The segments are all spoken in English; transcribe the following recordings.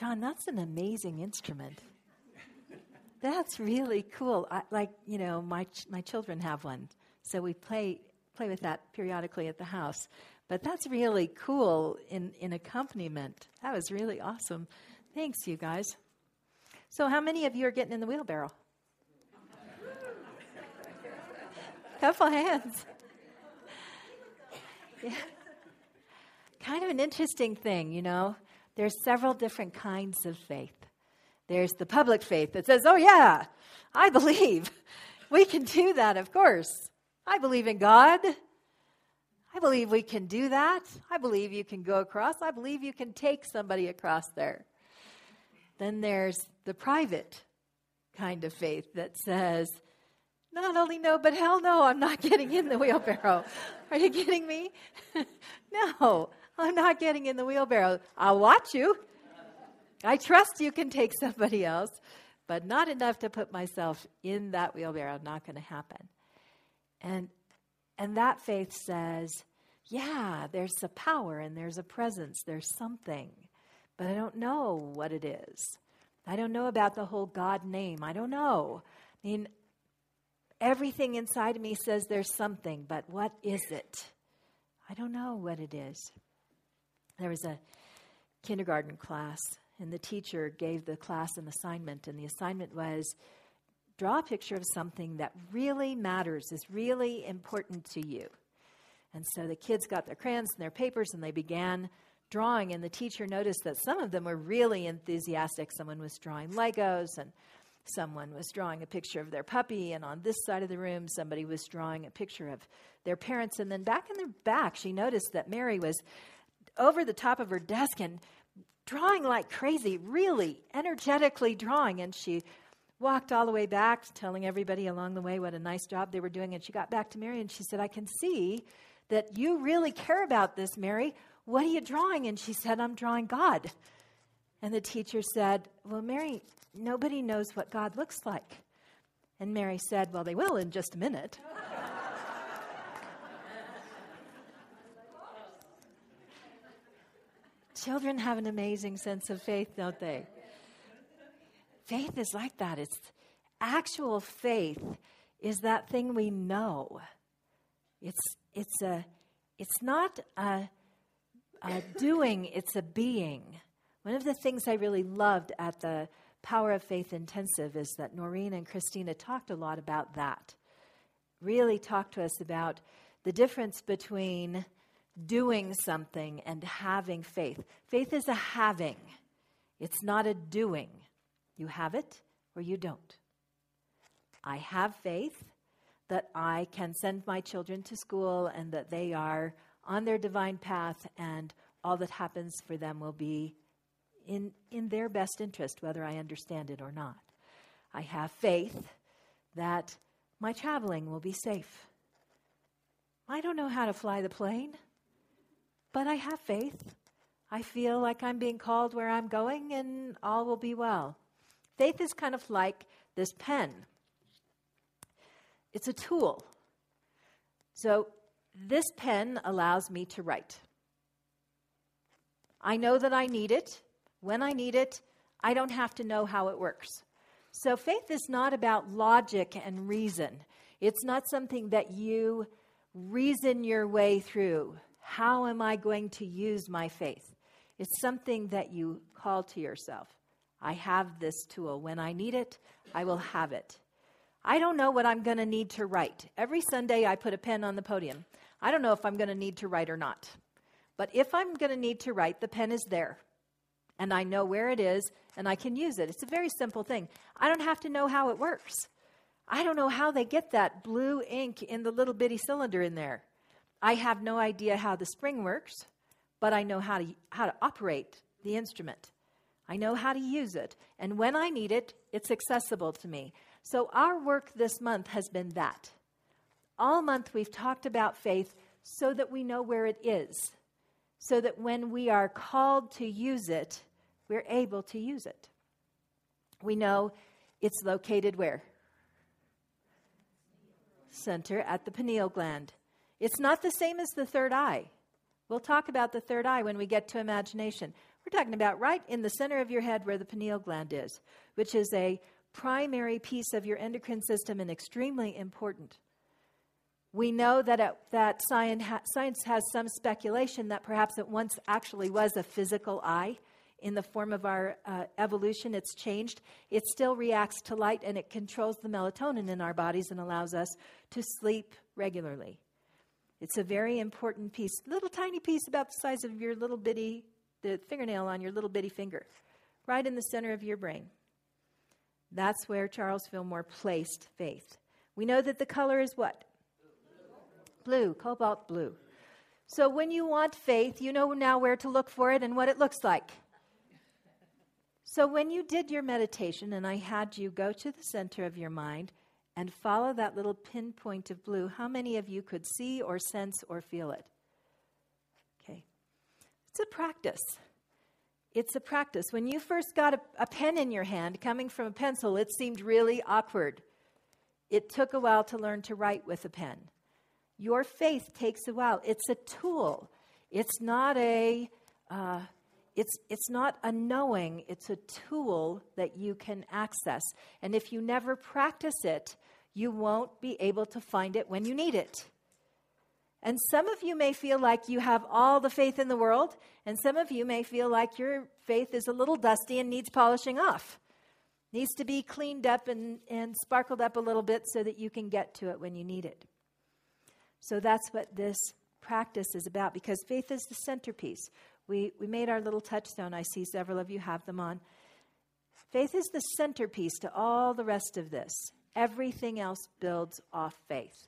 John, that's an amazing instrument. That's really cool. I, like, you know, my, ch- my children have one. So we play, play with that periodically at the house. But that's really cool in, in accompaniment. That was really awesome. Thanks, you guys. So, how many of you are getting in the wheelbarrow? Couple hands. Yeah. Kind of an interesting thing, you know. There's several different kinds of faith. There's the public faith that says, oh, yeah, I believe. We can do that, of course. I believe in God. I believe we can do that. I believe you can go across. I believe you can take somebody across there. Then there's the private kind of faith that says, not only no, but hell no, I'm not getting in the wheelbarrow. Are you kidding me? no, I'm not getting in the wheelbarrow. I'll watch you. I trust you can take somebody else, but not enough to put myself in that wheelbarrow. Not going to happen. And and that faith says, yeah, there's a power and there's a presence, there's something, but I don't know what it is. I don't know about the whole God name. I don't know. I mean, everything inside of me says there's something, but what is it? I don't know what it is. There was a kindergarten class and the teacher gave the class an assignment, and the assignment was draw a picture of something that really matters, is really important to you. And so the kids got their crayons and their papers and they began drawing, and the teacher noticed that some of them were really enthusiastic. Someone was drawing Legos, and someone was drawing a picture of their puppy, and on this side of the room, somebody was drawing a picture of their parents. And then back in the back, she noticed that Mary was over the top of her desk and drawing like crazy, really energetically drawing. And she walked all the way back, telling everybody along the way what a nice job they were doing. And she got back to Mary and she said, I can see that you really care about this, Mary. What are you drawing? And she said, I'm drawing God. And the teacher said, Well, Mary, nobody knows what God looks like. And Mary said, Well, they will in just a minute. Children have an amazing sense of faith, don't they? Faith is like that. It's actual faith is that thing we know. It's it's a it's not a, a doing, it's a being. One of the things I really loved at the Power of Faith Intensive is that Noreen and Christina talked a lot about that. Really talked to us about the difference between doing something and having faith. Faith is a having, it's not a doing. You have it or you don't. I have faith that I can send my children to school and that they are on their divine path and all that happens for them will be in, in their best interest, whether I understand it or not. I have faith that my traveling will be safe. I don't know how to fly the plane. But I have faith. I feel like I'm being called where I'm going and all will be well. Faith is kind of like this pen, it's a tool. So, this pen allows me to write. I know that I need it. When I need it, I don't have to know how it works. So, faith is not about logic and reason. It's not something that you reason your way through. How am I going to use my faith? It's something that you call to yourself. I have this tool. When I need it, I will have it. I don't know what I'm going to need to write. Every Sunday, I put a pen on the podium. I don't know if I'm going to need to write or not. But if I'm going to need to write, the pen is there. And I know where it is, and I can use it. It's a very simple thing. I don't have to know how it works. I don't know how they get that blue ink in the little bitty cylinder in there. I have no idea how the spring works, but I know how to, how to operate the instrument. I know how to use it. And when I need it, it's accessible to me. So our work this month has been that. All month we've talked about faith so that we know where it is, so that when we are called to use it, we're able to use it. We know it's located where? Center at the pineal gland. It's not the same as the third eye. We'll talk about the third eye when we get to imagination. We're talking about right in the center of your head where the pineal gland is, which is a primary piece of your endocrine system and extremely important. We know that, it, that science, ha- science has some speculation that perhaps it once actually was a physical eye in the form of our uh, evolution. It's changed. It still reacts to light and it controls the melatonin in our bodies and allows us to sleep regularly. It's a very important piece, little tiny piece about the size of your little bitty, the fingernail on your little bitty finger, right in the center of your brain. That's where Charles Fillmore placed faith. We know that the color is what? Blue, cobalt blue. So when you want faith, you know now where to look for it and what it looks like. So when you did your meditation and I had you go to the center of your mind and follow that little pinpoint of blue, how many of you could see or sense or feel it? Okay. It's a practice. It's a practice. When you first got a, a, pen in your hand coming from a pencil, it seemed really awkward. It took a while to learn to write with a pen. Your faith takes a while. It's a tool. It's not a uh, it's, it's not a knowing, it's a tool that you can access. And if you never practice it, you won't be able to find it when you need it. And some of you may feel like you have all the faith in the world, and some of you may feel like your faith is a little dusty and needs polishing off. Needs to be cleaned up and, and sparkled up a little bit so that you can get to it when you need it. So that's what this practice is about because faith is the centerpiece. We, we made our little touchstone. I see several of you have them on. Faith is the centerpiece to all the rest of this. Everything else builds off faith.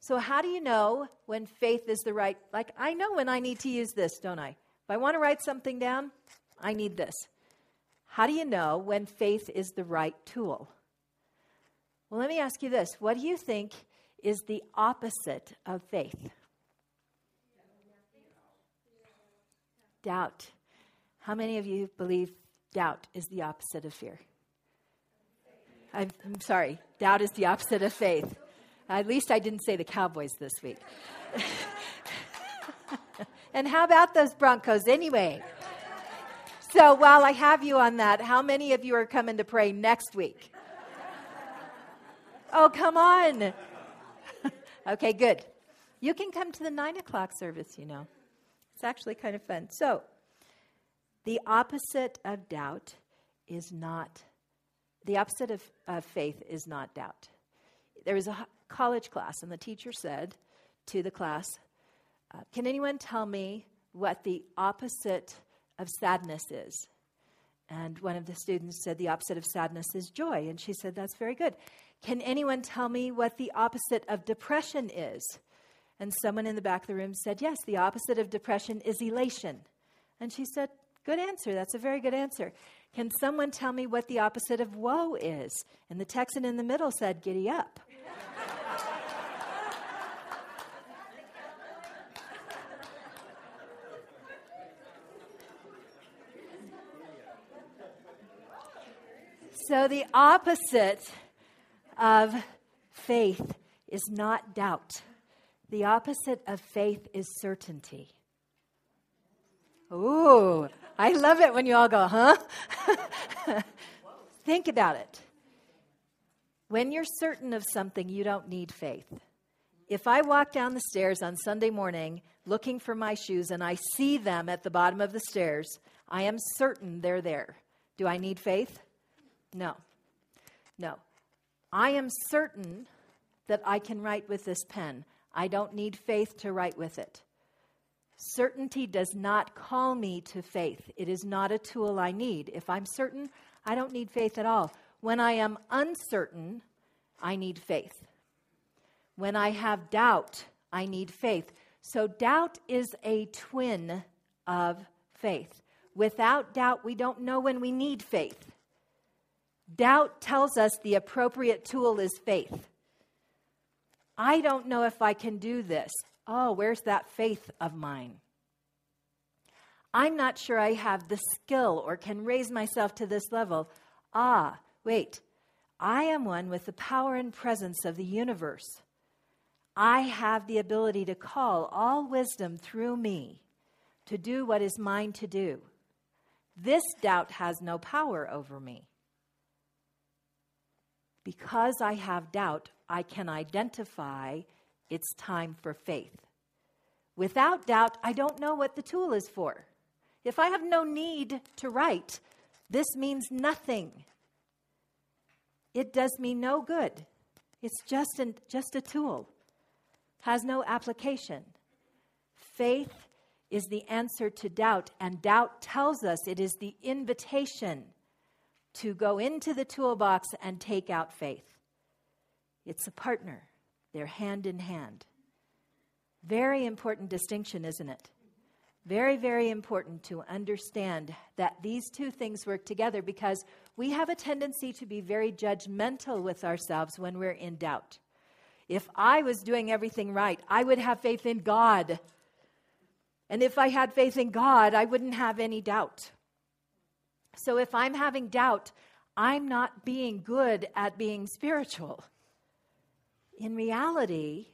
So, how do you know when faith is the right? Like, I know when I need to use this, don't I? If I want to write something down, I need this. How do you know when faith is the right tool? Well, let me ask you this what do you think is the opposite of faith? Doubt. How many of you believe doubt is the opposite of fear? I'm, I'm sorry, doubt is the opposite of faith. At least I didn't say the Cowboys this week. and how about those Broncos anyway? So while I have you on that, how many of you are coming to pray next week? Oh, come on. okay, good. You can come to the nine o'clock service, you know. It's actually kind of fun. So, the opposite of doubt is not, the opposite of, of faith is not doubt. There was a college class, and the teacher said to the class, uh, Can anyone tell me what the opposite of sadness is? And one of the students said, The opposite of sadness is joy. And she said, That's very good. Can anyone tell me what the opposite of depression is? And someone in the back of the room said, Yes, the opposite of depression is elation. And she said, Good answer. That's a very good answer. Can someone tell me what the opposite of woe is? And the Texan in the middle said, Giddy up. so the opposite of faith is not doubt. The opposite of faith is certainty. Ooh, I love it when you all go, huh? Think about it. When you're certain of something, you don't need faith. If I walk down the stairs on Sunday morning looking for my shoes and I see them at the bottom of the stairs, I am certain they're there. Do I need faith? No. No. I am certain that I can write with this pen. I don't need faith to write with it. Certainty does not call me to faith. It is not a tool I need. If I'm certain, I don't need faith at all. When I am uncertain, I need faith. When I have doubt, I need faith. So doubt is a twin of faith. Without doubt, we don't know when we need faith. Doubt tells us the appropriate tool is faith. I don't know if I can do this. Oh, where's that faith of mine? I'm not sure I have the skill or can raise myself to this level. Ah, wait. I am one with the power and presence of the universe. I have the ability to call all wisdom through me to do what is mine to do. This doubt has no power over me. Because I have doubt, I can identify it's time for faith. Without doubt, I don't know what the tool is for. If I have no need to write, this means nothing. It does me no good. It's just, an, just a tool, has no application. Faith is the answer to doubt, and doubt tells us it is the invitation to go into the toolbox and take out faith. It's a partner, they're hand in hand. Very important distinction, isn't it? Very, very important to understand that these two things work together because we have a tendency to be very judgmental with ourselves when we're in doubt. If I was doing everything right, I would have faith in God. And if I had faith in God, I wouldn't have any doubt. So if I'm having doubt, I'm not being good at being spiritual. In reality,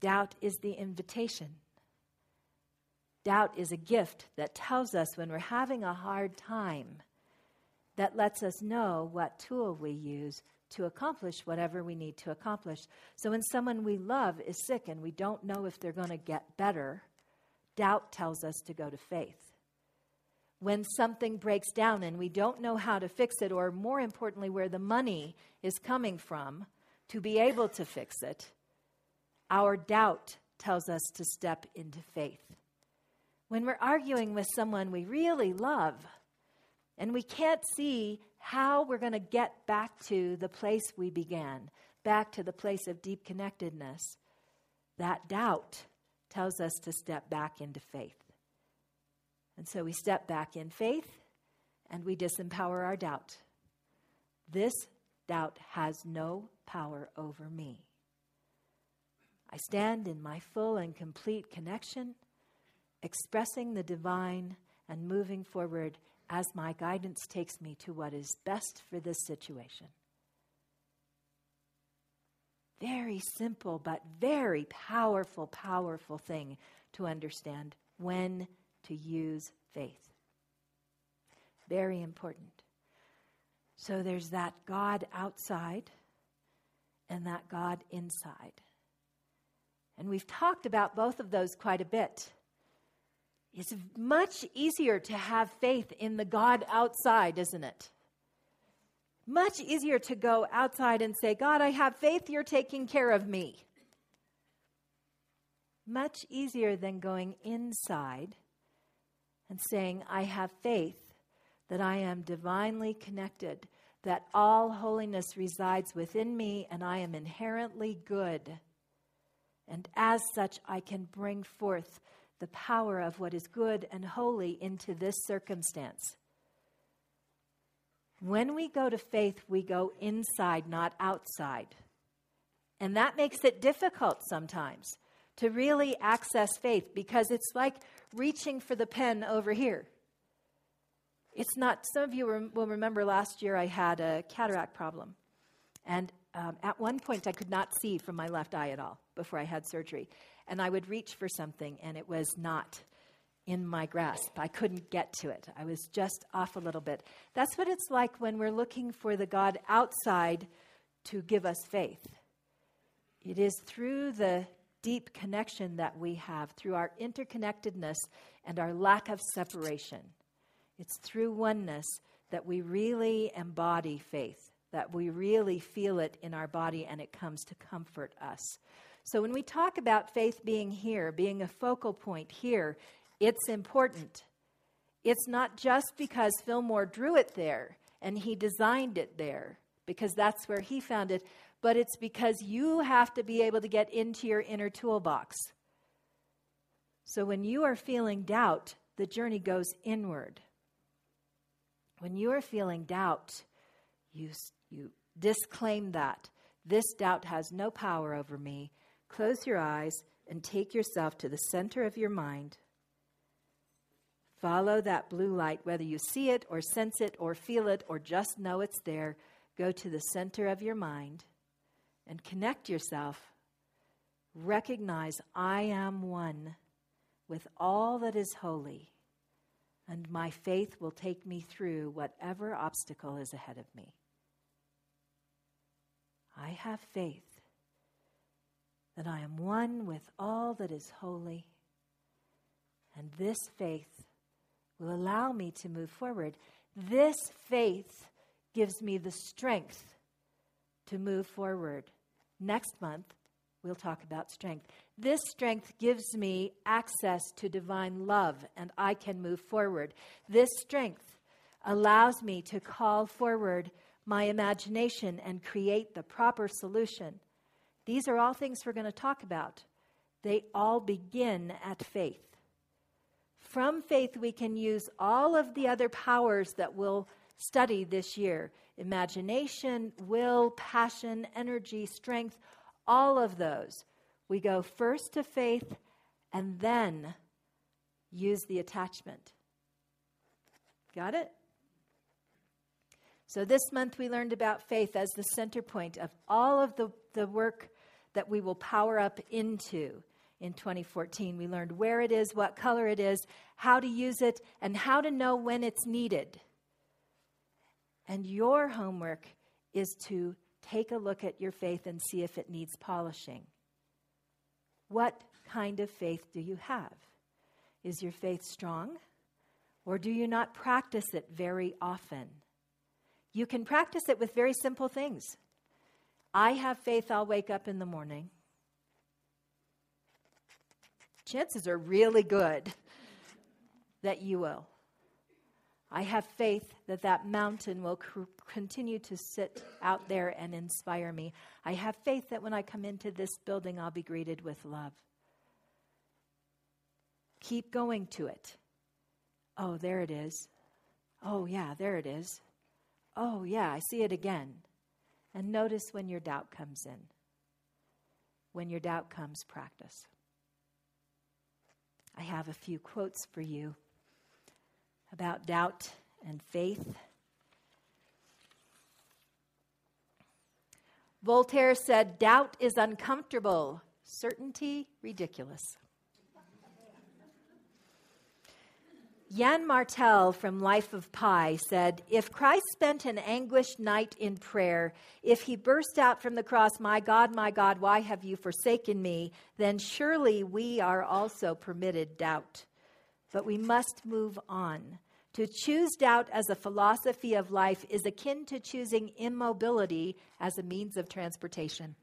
doubt is the invitation Doubt is a gift that tells us when we're having a hard time, that lets us know what tool we use to accomplish whatever we need to accomplish. So when someone we love is sick and we don't know if they're going to get better, doubt tells us to go to faith. When something breaks down and we don't know how to fix it, or more importantly, where the money is coming from to be able to fix it, our doubt tells us to step into faith when we're arguing with someone we really love and we can't see how we're going to get back to the place we began, back to the place of deep connectedness, that doubt tells us to step back into faith. And so we step back in faith and we disempower our doubt. This doubt has no power over me. I stand in my full and complete connection expressing the divine and moving forward as my guidance takes me to what is best for this situation. Very simple, but very powerful, powerful thing to understand when to use faith. Very important. So there's that God outside and that God inside. And we've talked about both of those quite a bit. It's much easier to have faith in the God outside, isn't it? Much easier to go outside and say, God, I have faith, you're taking care of me. Much easier than going inside and saying, I have faith that I am divinely connected, that all holiness resides within me, and I am inherently good. And as such, I can bring forth the power of what is good and holy into this circumstance. When we go to faith, we go inside, not outside. And that makes it difficult sometimes to really access faith because it's like reaching for the pen over here. It's not, some of you will remember last year I had a cataract problem. And um, at one point, I could not see from my left eye at all before I had surgery and I would reach for something, and it was not in my grasp. I couldn't get to it. I was just off a little bit. That's what it's like when we're looking for the God outside to give us faith. It is through the deep connection that we have, through our interconnectedness and our lack of separation. It's through oneness that we really embody faith, that we really feel it in our body and it comes to comfort us. So when we talk about faith being here, being a focal point here, it's important. It's not just because Fillmore drew it there and he designed it there, because that's where he found it, but it's because you have to be able to get into your inner toolbox. So when you are feeling doubt, the journey goes inward. When you are feeling doubt, you, you disclaim that. This doubt has no power over me. Close your eyes and take yourself to the center of your mind. Follow that blue light, whether you see it or sense it or feel it or just know it's there. Go to the center of your mind and connect yourself. Recognize I am one with all that is holy. And my faith will take me through whatever obstacle is ahead of me. I have faith that I am one with all that is holy, and this faith will allow me to move forward. This faith gives me the strength to move forward. Next month, we'll talk about strength. This strength gives me access to divine love, and I can move forward. This strength allows me to call forward my imagination and create the proper solution. These are all things we're going to talk about. They all begin at faith. From faith, we can use all of the other powers that we'll study this year imagination, will, passion, energy, strength, all of those. We go first to faith and then use the attachment. Got it? So, this month we learned about faith as the center point of all of the, the work that we will power up into in 2014. We learned where it is, what color it is, how to use it, and how to know when it's needed. And your homework is to take a look at your faith and see if it needs polishing. What kind of faith do you have? Is your faith strong? Or do you not practice it very often? You can practice it with very simple things. I have faith I'll wake up in the morning. Chances are really good that you will. I have faith that that mountain will continue to sit out there and inspire me. I have faith that when I come into this building, I'll be greeted with love. Keep going to it. Oh, there it is. Oh, yeah, there it is. Oh, yeah, I see it again. And notice when your doubt comes in. When your doubt comes, practice. I have a few quotes for you about doubt and faith. Voltaire said, Doubt is uncomfortable, certainty ridiculous. Yann Martel from Life of Pi said, If Christ spent an anguished night in prayer, if he burst out from the cross, My God, my God, why have you forsaken me? then surely we are also permitted doubt. But we must move on. To choose doubt as a philosophy of life is akin to choosing immobility as a means of transportation.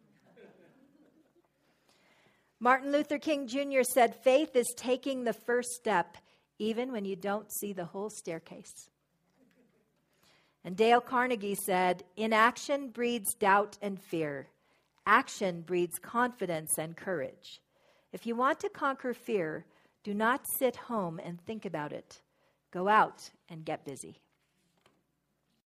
Martin Luther King Jr. said, Faith is taking the first step even when you don't see the whole staircase. And Dale Carnegie said, Inaction breeds doubt and fear. Action breeds confidence and courage. If you want to conquer fear, do not sit home and think about it. Go out and get busy.